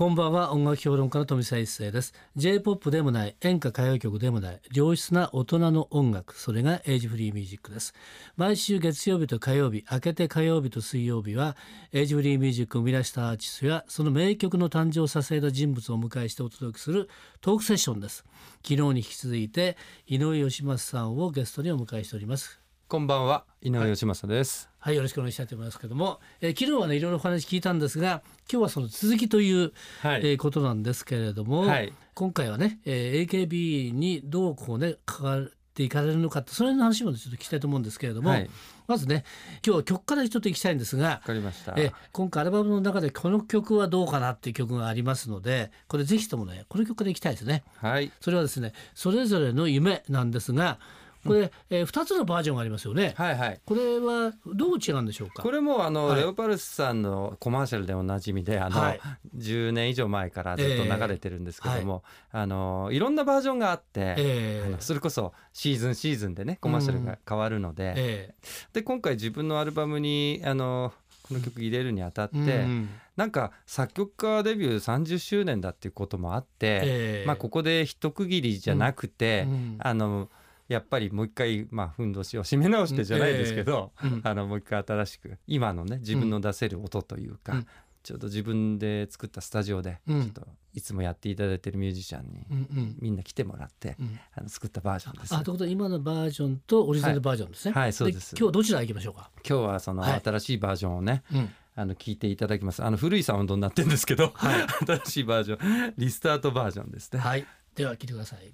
こんばんは。音楽評論家の富澤一世です。J-POP でもない演歌歌謡曲でもない良質な大人の音楽それがエイジフリーミュージックです。毎週月曜日と火曜日明けて火曜日と水曜日はエイジフリーミュージックを生み出したアーティストやその名曲の誕生を支えた人物をお迎えしてお届けするトークセッションです。昨日に引き続いて井上義正さんをゲストにお迎えしております。こんばんは井上義正です、はい、よろしくお願いしたいと思いますけども、えー昨日はねいろいろお話聞いたんですが今日はその続きという、はい。えーことなんですけれども、はい。今回はね、えー AKB にどうこうね関わっていかれるのかってそれの話もちょっと聞きたいと思うんですけれども、はい。まずね今日は曲からちょっと行きたいんですがわかりました。えー今回アルバムの中でこの曲はどうかなっていう曲がありますのでこれぜひともねこの曲から行きたいですね。はい。それはですねそれぞれの夢なんですがこれ、え2つのバージョンがありますよね。はいはい。これはどう違うんでしょうか？これもあの、はい。レオパルスさんのコマーシャルでおなじみであの、はい。10年以上前からずっと流れてるんですけども、あのいろんなバージョンがあって、えーあのそれこそシーズンシーズンでねコマーシャルが変わるので、えで今回自分のアルバムにあのこの曲入れるにあたって、ーうん。なんか作曲家デビュー30周年だっていうこともあって、えーまあここで一区切りじゃなくて、うん。あのやっぱりもう一回まあふんどしを締め直してじゃないですけど、うんあのもう一回新しく今のね自分の出せる音というか、うんちょうど自分で作ったスタジオでちうんょっといつもやっていただいてるミュージシャンにうんうんみんな来てもらって、うんあの作ったバージョンです。あということは今のバージョンとオリジナルバージョンですね。はいはいそうです今日どちら行きましょうか？今日はそのはい新しいバージョンをね、うんあの聞いていただきます。あの古いサウンドになってるんですけど、はい 新しいバージョンリスタートバージョンですね。はい。では聞いてください。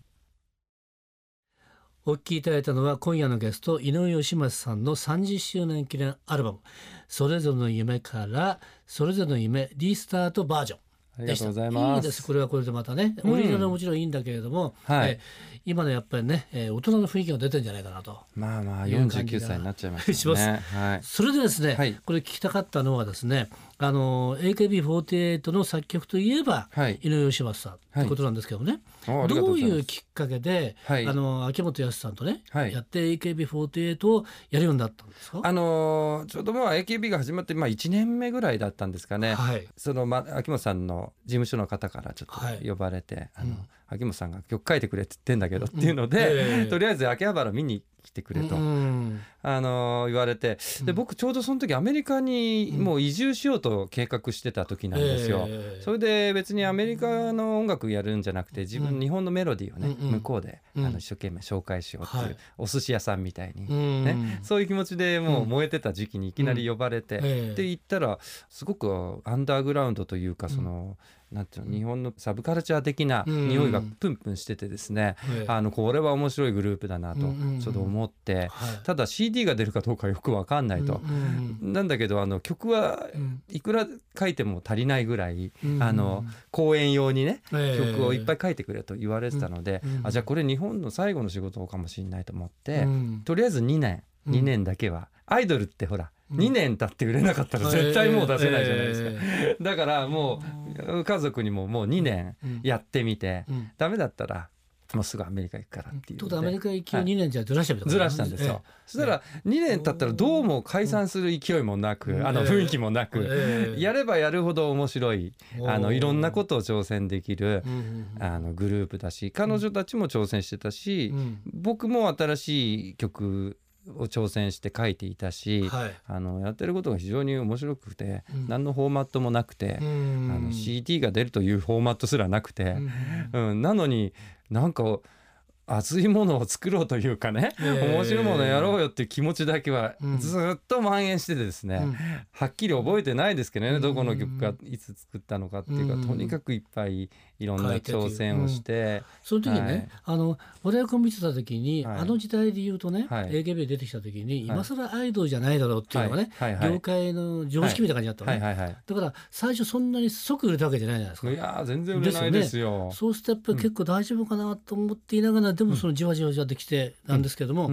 お聞きいただいたのは今夜のゲスト井上義正さんの30周年記念アルバム「それぞれの夢」から「それぞれの夢リスタートバージョン」ありがとうございます。いいですこれはこれでまたねうんオリジナルはもちろんいいんだけれども、はいえ今のやっぱりね、えー大人の雰囲気が出てるんじゃないかなと。まあまあいう感じ49が歳になっちゃいましたね。しますはい。それでですね、はいこれ聞きたかったのはですねあの AKB48 の作曲といえばはい。井上義正さんってことなんですけどね、おありがとどういうきっかけで、はい。あの秋元康さんとね、はい。やって AKB48 をやるようになったんですか？あのーちょうどもう AKB が始まってまあ1年目ぐらいだったんですかね。はい。そのま秋元さんの事務所の方からちょっはい。と呼ばれて、あのうん。秋元さんが曲書いてくれって言ってんだけどっていうので、うん。ええ。とりあえず秋葉原見に来てくれと、うんあのー言われてで僕ちょうどその時アメリカにもう移住しようと計画してた時なんですよ。ええそれで別にアメリカの音楽やるんじゃなくて自うん。分日本のメロディーをね、向こうで、うん。あの一生懸命紹介しようっていう、はい。お寿司屋さんみたいに、うん。ね、そういう気持ちでもう燃えてた時期にいきなり呼ばれて、ええ。で行ったらすごくアンダーグラウンドというかその、なんていうの日本のサブカルチャー的なうん。匂いがプンプンしててですね、ええあのこれは面白いグループだなとうんうんうん。ちょっと思って、はい。ただ CD が出るかどうかよく分かんないと。うんうんなんだけどあの曲はうん。いくら書いても足りないぐらい、うんあの公演用にねええ。曲をいっぱい書いてくれと言われてたので、うんあじゃあこれ日本の最後の仕事かもしれないと思って、うん。とりあえず2年うん。2年だけは、アイドルってほら、うん2年経って売れなかったら絶対もう出せないじゃないですか、えだからもう家族にももう2年えうん。やってみて、うん。ダメだったらもうすぐアメリカ行くからっていう。とアメリカ行きを2年じゃずらしたみたいなずらしたんですよ、そしたら2年経ったらどうも解散する勢いもなく、うん。あの雰囲気もなく、ええやればやるほど面白いあのいろんなことを挑戦できるうんうんうん。あのグループだし彼女たちも挑戦してたし、うん。僕も新しい曲を挑戦して書いていたし、はい。あのやってることが非常に面白くて、うん。何のフォーマットもなくて、うん。あの CD が出るというフォーマットすらなくて、うん。うん。なのになんか熱いものを作ろうというかね、ええ面白いものやろうよっていう気持ちだけはうん。ずっと蔓延しててですね、うん。はっきり覚えてないですけどね、うん。どこの曲がいつ作ったのかっていうか、うん。とにかくいっぱいいろんな挑戦をして、その時にね、はい。あの我々を見てた時に、はい。あの時代で言うとね、はい。AKB 出てきた時に、はい。今更アイドルじゃないだろうっていうのがね、業界の常識みたいな感じだったのね、だから最初そんなに即売れたわけじゃないじゃないですか。いやー全然売れないですよ。そうするとやっぱり結構大丈夫かなと思っていながら、でもそのじわじわじわできてなんですけども、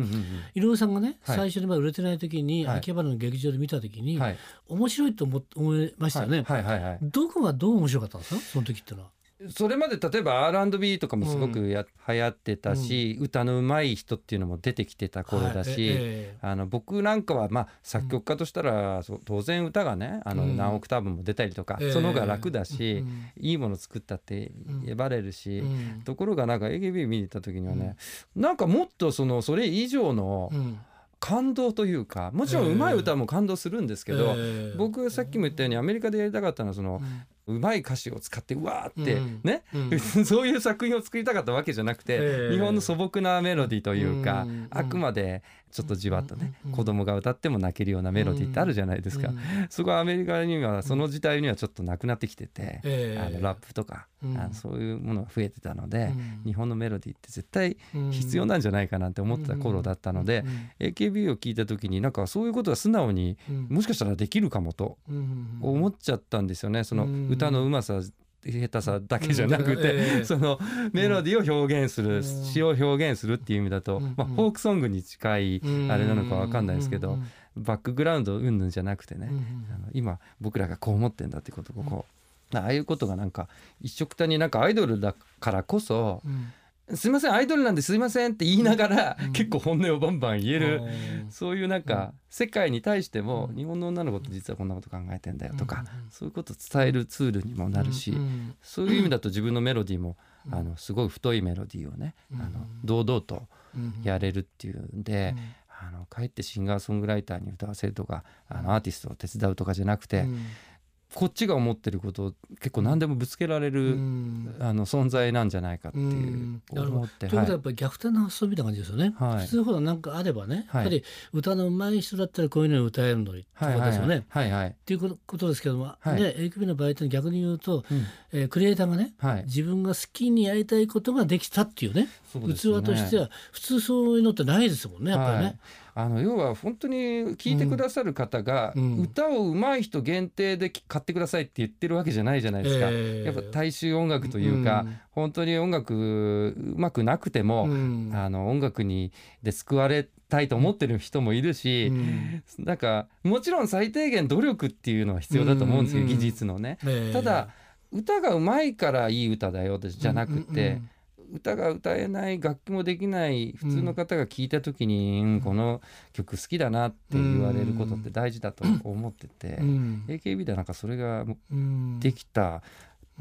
井上さんがね、はい。最初にまだ売れてない時に、はい。秋葉原の劇場で見た時に、はい。面白いと思思いましたよね。どこがどう面白かったんですか？その時ってのは。それまで例えば R&B とかもすごくや、流行ってたし、歌の上手い人っていうのも出てきてた頃だし、はいええあの僕なんかはまあ作曲家としたら、そう当然歌がねあのうん。何オクターブも出たりとか、ええ。その方が楽だし、うん。いいもの作ったって言われるし、うん。ところがなんか AKB 見に行った時にはね、なんかもっとそのそれ以上のうん。感動というかもちろん上手い歌も感動するんですけど、ええ。僕さっきも言ったようにアメリカでやりたかったのはそのうん上手い歌詞を使ってうわーってうん。ね、うん。そういう作品を作りたかったわけじゃなくて、ええ。日本の素朴なメロディーというか、うん。あくまでちょっとじわっとね、うん子供が歌っても泣けるようなメロディーってあるじゃないですか、うんそこはアメリカにはその時代にはちょっとなくなってきてて、ええ。あのラップとか、うん。あのそういうものが増えてたので、うん。日本のメロディーって絶対うん必要なんじゃないかなって思ってた頃だったので、AKB を聞いた時になんかそういうことが素直にうん。もしかしたらできるかもとうん。思っちゃったんですよね。そのうん。歌のうまさ下手さだけじゃなくて、えそのメロディーを表現する、うん。詩を表現するっていう意味だと、うん。まあ、フォークソングに近いうん。あれなのかわかんないですけど、うん。バックグラウンド云々じゃなくてね、うんあの今僕らがこう思ってんだってことをこ。う、ああいうことがなんか一緒くたになんかアイドルだからこそうん「すいませんアイドルなんですいません」って言いながら、うん。結構本音をバンバン言える、うん。そういうなんか世界に対してもうん。日本の女の子って実はこんなこと考えてんだよとか、うんそういうことを伝えるツールにもなるし、うんそういう意味だと自分のメロディーも、うんあのすごい太いメロディーをね、うんあの堂々とうんやれるっていうんで、あのかえってシンガーソングライターに歌わせるとかあのアーティストを手伝うとかじゃなくて、うんこっちが思ってることを結構何でもぶつけられうる、ん。あの存在なんじゃないかっていう、思ってということははいやっぱり逆転の発想みたいな感じですよね。はい。普通ほらなんかあればね、はい。やっぱり歌の上手い人だったらこういうのに歌えるのにってことですよね。はいはいっていうことですけども、はい。ね AKB の場合って逆に言うと、うん。えークリエイターがねはい。自分が好きにやりたいことができたっていうね。ね。器としては普通そういうのってないですもんねやっぱりね。はいあの要は本当に聞いてくださる方が、うん。歌を上手い人限定で買ってくださいって言ってるわけじゃないじゃないですか、ええ。やっぱ大衆音楽というか、うん。本当に音楽うまくなくても、うん。あの音楽にで救われたいと思ってる人もいるし、うん。なんかもちろん最低限努力っていうのは必要だと思うんですよ、うん。技術のね。ええ。ただ歌が上手いからいい歌だよじゃなくて、うん歌が歌えない楽器もできない普通の方が聞いた時に、うんこの曲好きだなって言われることって大事だと思ってて、うん。AKB ではなんかそれができた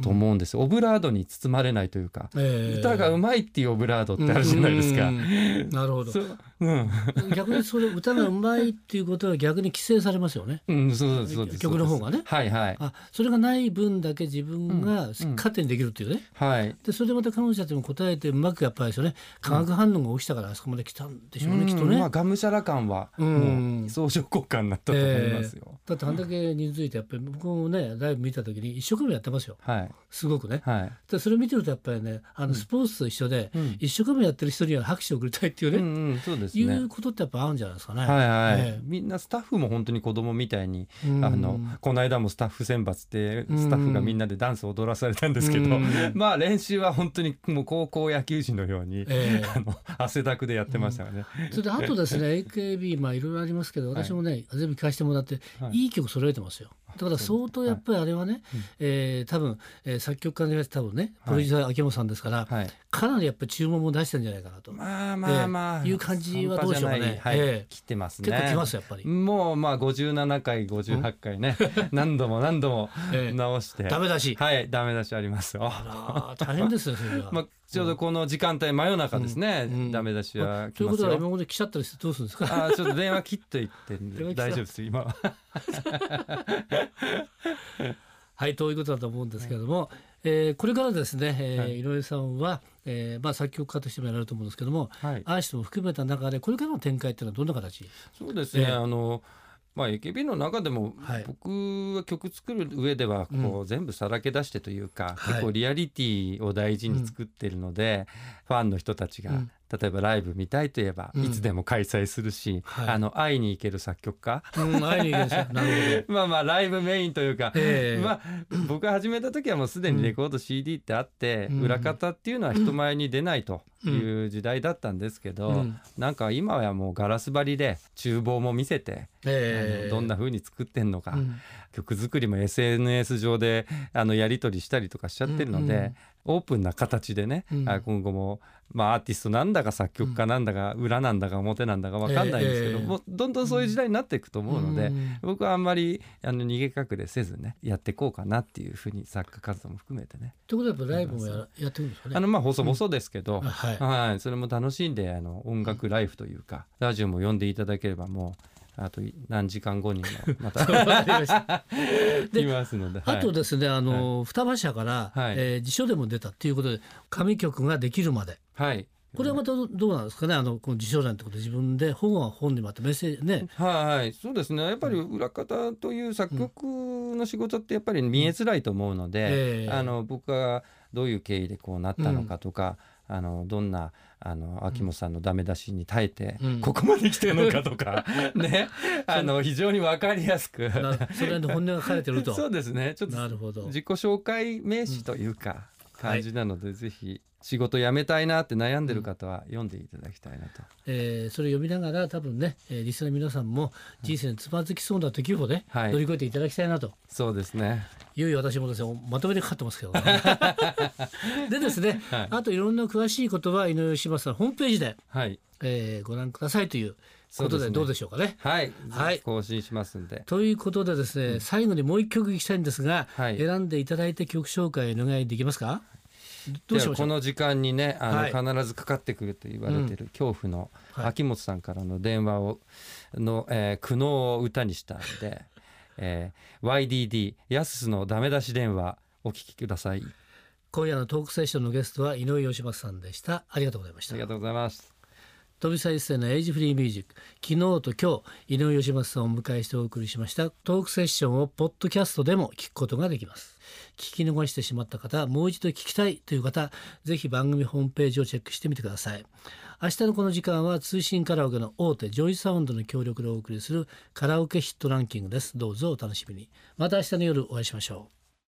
と思うんですよ、オブラードに包まれないというか、ええ。歌がうまいっていうオブラードってあるじゃないですか。うん。なるほど 逆にそれ歌がうまいっていうことは逆に規制されますよね。うん、そうですそうです。曲の方がね。はいはい。あそれがない分だけ自分が勝手にできるっていうね、はい。でそれでまた彼女たちも答えてうまくやっぱりですよね化学反応が起きたからあそこまで来たんでしょうね、きっとね、うんまあがむしゃら感はうん。もう相乗効果になったと思いますよ。だってあんだけ人数いてやっぱり僕もねライブ見た時に一生懸命やってますよ。はい。すごくね。はい。でそれ見てるとやっぱりねあのスポーツと一緒で、うん。一生懸命やってる人には拍手を送りたいっていうね、うんうんそうですいね。うことってやっぱあるんじゃないですかね。はいはい、ええ。みんなスタッフも本当に子供みたいに、うん。あのこの間もスタッフ選抜でスタッフがみんなでダンスを踊らされたんですけど、うん。まあ練習は本当にもう高校野球児のように、ええ。あの汗だくでやってましたよね。それであとですね AKB まあいろいろありますけど私もね、全部聞かせてもらって、はい。い、い曲揃えてますよだから相当やっぱりあれはね、えー多分、えー作曲家のやつ多分ねプロデューサー秋元さんですから、はい。かなりやっぱり注文も出してるんじゃないかなと、まあまあまあ、ええいう感じはどうでしょうかね。はい、ええ来てますね。結構来ますやっぱり、もうまあ57回58回ね、何度も何度もええ直して、ダメだし、はいダメ出しありますよ。大変ですよそれは。まあちょうどこの時間帯真夜中ですね、うんダメ出しはということ。は今まで来ちゃったりしてどうするんですか？あーちょっと電話切っといて大丈夫です今は。はいということだと思うんですけれども、えーこれからですね、えーはい井上さんは、えーまあ、作曲家としてもやられると思うんですけどもはい。アーティストも含めた中でこれからの展開っていうのはどんな形そうですね。ええあのまあ AKB の中でも、はい。僕は曲作る上ではこう、全部さらけ出してというか、はい。結構リアリティを大事に作ってるので、ファンの人たちが、うん。例えばライブ見たいといえば、うん。いつでも開催するし、はい。あの会いに行ける作曲家。うん、会いに行けるんですよ。なるまあまあライブメインというか、ええ。まあ僕が始めた時はもうすでにレコード CD ってあって、うん。裏方っていうのは人前に出ないと、いう時代だったんですけど、うん。なんか今はもうガラス張りで厨房も見せて、ええ。あのどんな風に作ってんのか、うん。曲作りも SNS 上であのやり取りしたりとかしちゃってるので、うんうん。オープンな形でね、うん。あ今後も、まあ、アーティストなんだか作曲家なんだか、裏なんだか表なんだか分かんないんですけど、ええ。もうどんどんそういう時代になっていくと思うので、うん。僕はあんまりあの逃げ隠れせずねやっていこうかなっていうふうに作家活動も含めてね。ということはやっぱライブもややってるんですかね？あのまあ細々ですけど、あはいはい、それも楽しんであの音楽ライフというかラジオも読んでいただければもうあと何時間後にもまた 来ますので、はい。あとですねあの、双葉社から、はい。えー辞書でも出たっていうことで紙曲ができるまで。はい。これはまたどどうなんですかね？あのこの辞書欄ってことで自分で本は本でまたメッセージね。はい。はいそうですね。やっぱり裏方という作曲の仕事ってやっぱり見えづらいと思うので、ええ。あの僕がどういう経緯でこうなったのかとか、あのどんなあの秋元さんのダメ出しに耐えて、うん。ここまで来てるのかとか ね。あの非常に分かりやすく。なそれで本音が書かれてると。そうですね。ちょっとなるほど。自己紹介名詞というか、はい感じなので、ぜひ仕事辞めたいなって悩んでる方は読んでいただきたいなと。えーそれ読みながら多分ね、えーリスナーの皆さんも人生につまずきそうな時をね、はい。乗り越えていただきたいなと。そうですね。いよいよ私もですねまとめてかかってますけど、ね、でですね、はい。あといろんな詳しいことは井上島さんホームページで、はい。えーご覧くださいということでどうでしょうかね。はい。はい。更新しますんで。ということでですね、最後にもう一曲いきたいんですが、はい。選んでいただいて曲紹介お願いできますか？どうしましこの時間にねあの、はい。必ずかかってくると言われてる恐怖のはい。秋元さんからの電話をの、えー苦悩を歌にしたんで、えー YDD ヤススのダメ出し電話お聞きください。今夜のトークセッションのゲストは井上義正さんでした。ありがとうございました。ありがとうございます飛び一世のエイジフリーミュージック。昨日と今日井上義正さんをお迎えしてお送りしました。トークセッションをポッドキャストでも聞くことができます。聞き逃してしまった方もう一度聞きたいという方ぜひ番組ホームページをチェックしてみてください。明日のこの時間は通信カラオケの大手ジョイサウンドの協力でお送りするカラオケヒットランキングです。どうぞお楽しみに。また明日の夜お会いしましょう。